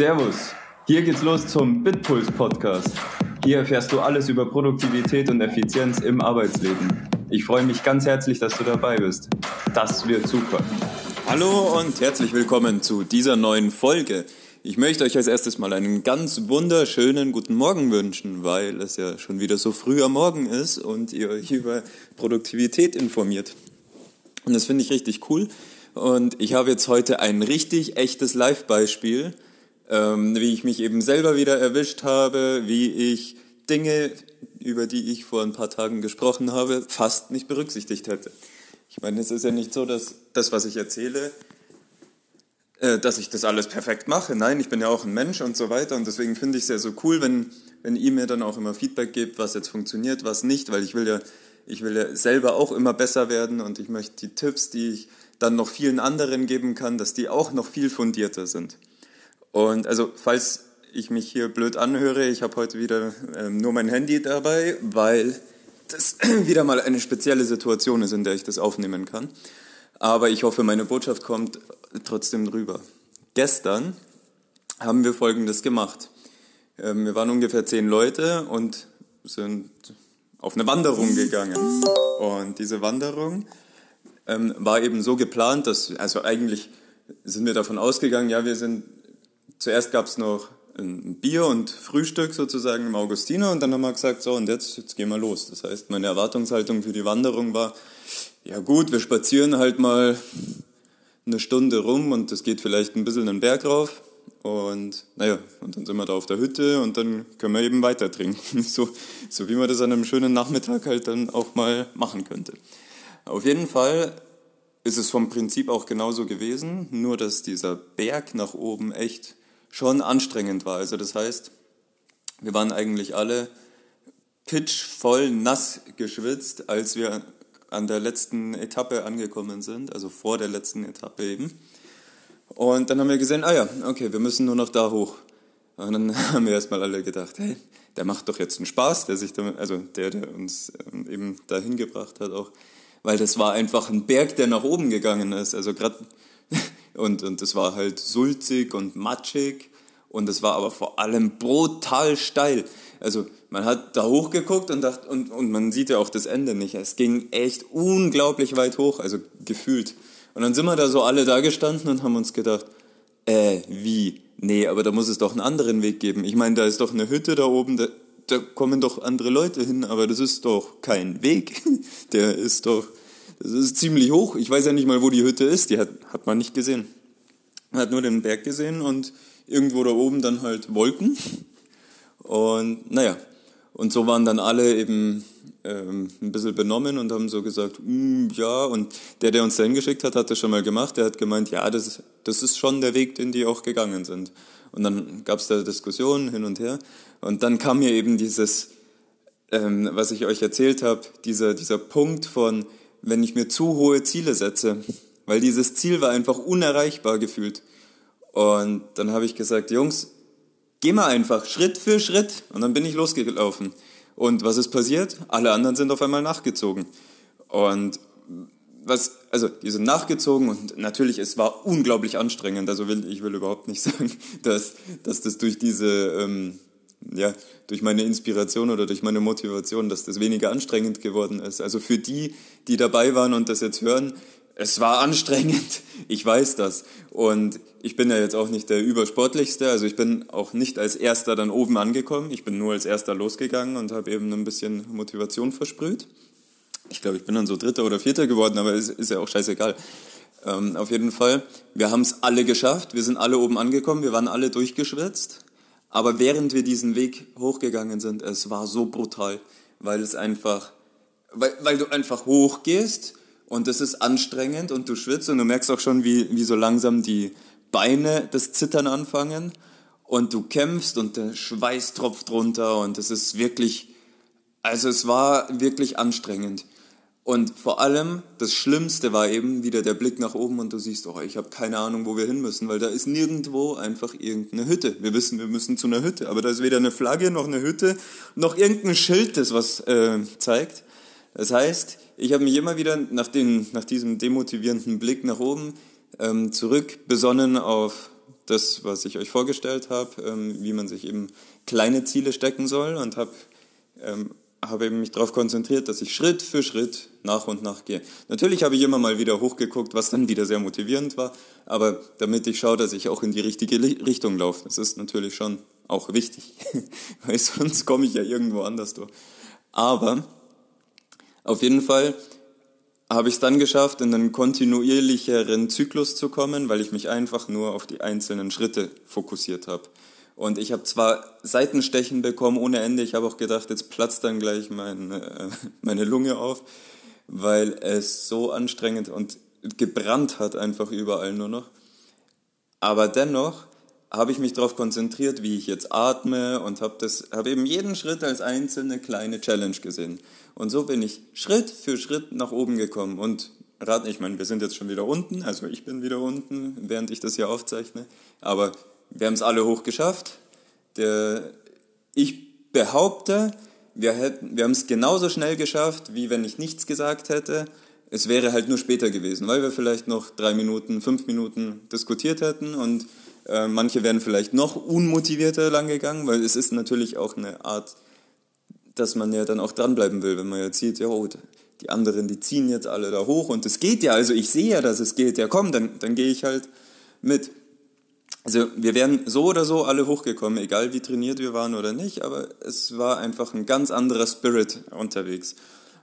Servus, hier geht's los zum Bitpuls Podcast. Hier erfährst du alles über Produktivität und Effizienz im Arbeitsleben. Ich freue mich ganz herzlich, dass du dabei bist. Das wird super. Hallo und herzlich willkommen zu dieser neuen Folge. Ich möchte euch als erstes mal einen ganz wunderschönen guten Morgen wünschen, weil es ja schon wieder so früh am Morgen ist und ihr euch über Produktivität informiert. Und das finde ich richtig cool. Und ich habe jetzt heute ein richtig echtes Live-Beispiel, ähm, wie ich mich eben selber wieder erwischt habe, wie ich Dinge, über die ich vor ein paar Tagen gesprochen habe, fast nicht berücksichtigt hätte. Ich meine, es ist ja nicht so, dass das, was ich erzähle, äh, dass ich das alles perfekt mache. Nein, ich bin ja auch ein Mensch und so weiter. Und deswegen finde ich es ja so cool, wenn, wenn ihr mir dann auch immer Feedback gebt, was jetzt funktioniert, was nicht, weil ich will ja, ich will ja selber auch immer besser werden und ich möchte die Tipps, die ich dann noch vielen anderen geben kann, dass die auch noch viel fundierter sind. Und also, falls ich mich hier blöd anhöre, ich habe heute wieder ähm, nur mein Handy dabei, weil das wieder mal eine spezielle Situation ist, in der ich das aufnehmen kann. Aber ich hoffe, meine Botschaft kommt trotzdem rüber. Gestern haben wir Folgendes gemacht. Ähm, wir waren ungefähr zehn Leute und sind auf eine Wanderung gegangen. Und diese Wanderung ähm, war eben so geplant, dass, also eigentlich sind wir davon ausgegangen, ja, wir sind, zuerst gab es noch ein Bier und Frühstück sozusagen im Augustiner und dann haben wir gesagt, so und jetzt, jetzt gehen wir los. Das heißt, meine Erwartungshaltung für die Wanderung war, ja gut, wir spazieren halt mal eine Stunde rum und es geht vielleicht ein bisschen den Berg rauf und naja, und dann sind wir da auf der Hütte und dann können wir eben weiter trinken, so, so wie man das an einem schönen Nachmittag halt dann auch mal machen könnte. Auf jeden Fall ist es vom Prinzip auch genauso gewesen, nur dass dieser Berg nach oben echt schon anstrengend war. Also das heißt, wir waren eigentlich alle pitchvoll nass geschwitzt, als wir an der letzten Etappe angekommen sind, also vor der letzten Etappe eben. Und dann haben wir gesehen, ah ja, okay, wir müssen nur noch da hoch. Und dann haben wir erstmal alle gedacht, hey, der macht doch jetzt einen Spaß, der sich damit, also der, der uns ähm, eben dahin gebracht hat auch weil das war einfach ein Berg, der nach oben gegangen ist. Also gerade und und das war halt sulzig und matschig und es war aber vor allem brutal steil. Also man hat da hochgeguckt und dacht und und man sieht ja auch das Ende nicht. Es ging echt unglaublich weit hoch, also gefühlt. Und dann sind wir da so alle da gestanden und haben uns gedacht, äh, wie? Nee, aber da muss es doch einen anderen Weg geben. Ich meine, da ist doch eine Hütte da oben, da, da kommen doch andere Leute hin, aber das ist doch kein Weg. Der ist doch, das ist ziemlich hoch. Ich weiß ja nicht mal, wo die Hütte ist. Die hat, hat man nicht gesehen. Man hat nur den Berg gesehen und irgendwo da oben dann halt Wolken. Und naja, und so waren dann alle eben ähm, ein bisschen benommen und haben so gesagt, mm, ja, und der, der uns da hingeschickt hat, hat das schon mal gemacht. Der hat gemeint, ja, das, das ist schon der Weg, den die auch gegangen sind. Und dann gab es da Diskussionen hin und her. Und dann kam mir eben dieses, ähm, was ich euch erzählt habe, dieser, dieser Punkt von, wenn ich mir zu hohe Ziele setze, weil dieses Ziel war einfach unerreichbar gefühlt. Und dann habe ich gesagt, Jungs, geh mal einfach Schritt für Schritt. Und dann bin ich losgelaufen. Und was ist passiert? Alle anderen sind auf einmal nachgezogen. Und was, also die sind nachgezogen und natürlich, es war unglaublich anstrengend. Also will, ich will überhaupt nicht sagen, dass, dass das durch diese, ähm, ja, durch meine Inspiration oder durch meine Motivation, dass das weniger anstrengend geworden ist. Also für die, die dabei waren und das jetzt hören, es war anstrengend, ich weiß das. Und ich bin ja jetzt auch nicht der Übersportlichste, also ich bin auch nicht als Erster dann oben angekommen, ich bin nur als Erster losgegangen und habe eben ein bisschen Motivation versprüht. Ich glaube, ich bin dann so Dritter oder Vierter geworden, aber ist, ist ja auch scheißegal. Ähm, auf jeden Fall, wir haben es alle geschafft, wir sind alle oben angekommen, wir waren alle durchgeschwitzt. Aber während wir diesen Weg hochgegangen sind, es war so brutal, weil es einfach, weil, weil du einfach hochgehst und es ist anstrengend und du schwitzt und du merkst auch schon, wie, wie so langsam die Beine das Zittern anfangen und du kämpfst und der Schweiß tropft runter und es ist wirklich, also es war wirklich anstrengend. Und vor allem, das Schlimmste war eben wieder der Blick nach oben und du siehst, oh, ich habe keine Ahnung, wo wir hin müssen, weil da ist nirgendwo einfach irgendeine Hütte. Wir wissen, wir müssen zu einer Hütte, aber da ist weder eine Flagge noch eine Hütte, noch irgendein Schild, das was äh, zeigt. Das heißt, ich habe mich immer wieder nach, den, nach diesem demotivierenden Blick nach oben ähm, zurück besonnen auf das, was ich euch vorgestellt habe, ähm, wie man sich eben kleine Ziele stecken soll und habe ähm, habe eben mich darauf konzentriert, dass ich Schritt für Schritt nach und nach gehe. Natürlich habe ich immer mal wieder hochgeguckt, was dann wieder sehr motivierend war, aber damit ich schaue, dass ich auch in die richtige Richtung laufe, das ist natürlich schon auch wichtig, weil sonst komme ich ja irgendwo anders durch. Aber auf jeden Fall habe ich es dann geschafft, in einen kontinuierlicheren Zyklus zu kommen, weil ich mich einfach nur auf die einzelnen Schritte fokussiert habe. Und ich habe zwar Seitenstechen bekommen ohne Ende, ich habe auch gedacht, jetzt platzt dann gleich meine, äh, meine Lunge auf, weil es so anstrengend und gebrannt hat einfach überall nur noch. Aber dennoch habe ich mich darauf konzentriert, wie ich jetzt atme und habe hab eben jeden Schritt als einzelne kleine Challenge gesehen. Und so bin ich Schritt für Schritt nach oben gekommen. Und raten, ich meine, wir sind jetzt schon wieder unten, also ich bin wieder unten, während ich das hier aufzeichne. Aber wir haben es alle hochgeschafft. Der, ich behaupte, wir, hätten, wir haben es genauso schnell geschafft, wie wenn ich nichts gesagt hätte. Es wäre halt nur später gewesen, weil wir vielleicht noch drei Minuten, fünf Minuten diskutiert hätten und äh, manche wären vielleicht noch unmotivierter lang gegangen, weil es ist natürlich auch eine Art, dass man ja dann auch dranbleiben will, wenn man jetzt sieht, ja, oh, die anderen, die ziehen jetzt alle da hoch und es geht ja, also ich sehe ja, dass es geht, ja komm, dann, dann gehe ich halt mit. Also wir wären so oder so alle hochgekommen, egal wie trainiert wir waren oder nicht, aber es war einfach ein ganz anderer Spirit unterwegs.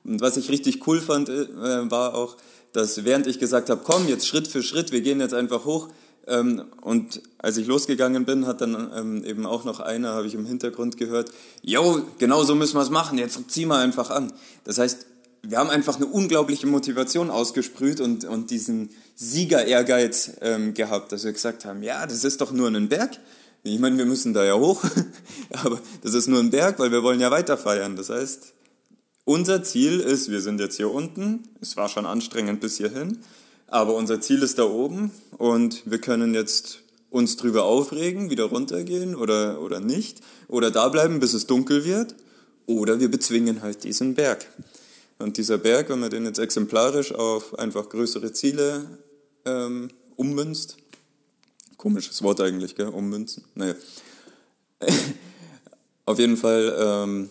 Und was ich richtig cool fand, äh, war auch, dass während ich gesagt habe, komm, jetzt Schritt für Schritt, wir gehen jetzt einfach hoch, ähm, und als ich losgegangen bin, hat dann ähm, eben auch noch einer, habe ich im Hintergrund gehört, jo, genau so müssen wir es machen, jetzt zieh mal einfach an. Das heißt, wir haben einfach eine unglaubliche Motivation ausgesprüht und, und diesen Sieger-Ehrgeiz ähm, gehabt, dass wir gesagt haben, ja, das ist doch nur ein Berg. Ich meine, wir müssen da ja hoch, aber das ist nur ein Berg, weil wir wollen ja weiter feiern. Das heißt, unser Ziel ist, wir sind jetzt hier unten, es war schon anstrengend bis hierhin, aber unser Ziel ist da oben und wir können jetzt uns drüber aufregen, wieder runtergehen oder, oder nicht. Oder da bleiben, bis es dunkel wird. Oder wir bezwingen halt diesen Berg. Und dieser Berg, wenn man den jetzt exemplarisch auf einfach größere Ziele ähm, ummünzt, komisches Wort eigentlich, gell? ummünzen, naja. auf jeden Fall ähm,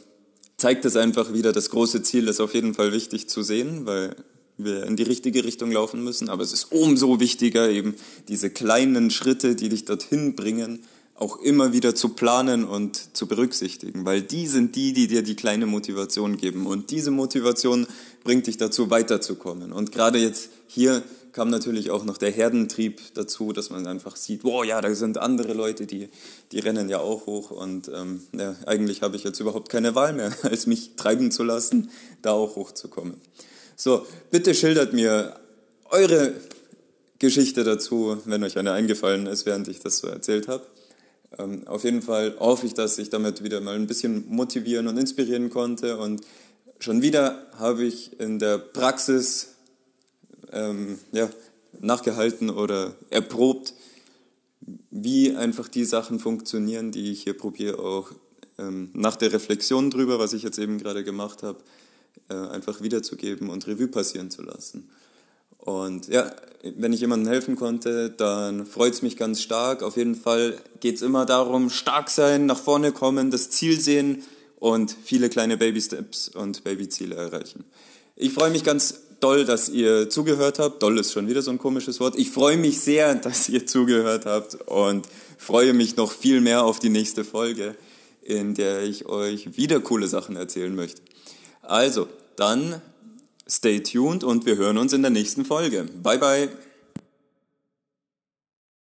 zeigt es einfach wieder, das große Ziel ist auf jeden Fall wichtig zu sehen, weil wir in die richtige Richtung laufen müssen. Aber es ist umso wichtiger, eben diese kleinen Schritte, die dich dorthin bringen, auch immer wieder zu planen und zu berücksichtigen, weil die sind die, die dir die kleine Motivation geben. Und diese Motivation bringt dich dazu, weiterzukommen. Und gerade jetzt hier kam natürlich auch noch der Herdentrieb dazu, dass man einfach sieht, wow, ja, da sind andere Leute, die, die rennen ja auch hoch. Und ähm, ja, eigentlich habe ich jetzt überhaupt keine Wahl mehr, als mich treiben zu lassen, da auch hochzukommen. So, bitte schildert mir eure Geschichte dazu, wenn euch eine eingefallen ist, während ich das so erzählt habe. Ähm, auf jeden Fall hoffe ich, dass ich damit wieder mal ein bisschen motivieren und inspirieren konnte. Und schon wieder habe ich in der Praxis ähm, ja, nachgehalten oder erprobt, wie einfach die Sachen funktionieren, die ich hier probiere, auch ähm, nach der Reflexion drüber, was ich jetzt eben gerade gemacht habe, äh, einfach wiederzugeben und Revue passieren zu lassen. Und ja, wenn ich jemandem helfen konnte, dann freut es mich ganz stark. Auf jeden Fall geht es immer darum, stark sein, nach vorne kommen, das Ziel sehen und viele kleine Baby-Steps und Baby-Ziele erreichen. Ich freue mich ganz doll, dass ihr zugehört habt. Doll ist schon wieder so ein komisches Wort. Ich freue mich sehr, dass ihr zugehört habt und freue mich noch viel mehr auf die nächste Folge, in der ich euch wieder coole Sachen erzählen möchte. Also, dann stay tuned und wir hören uns in der nächsten Folge. Bye bye.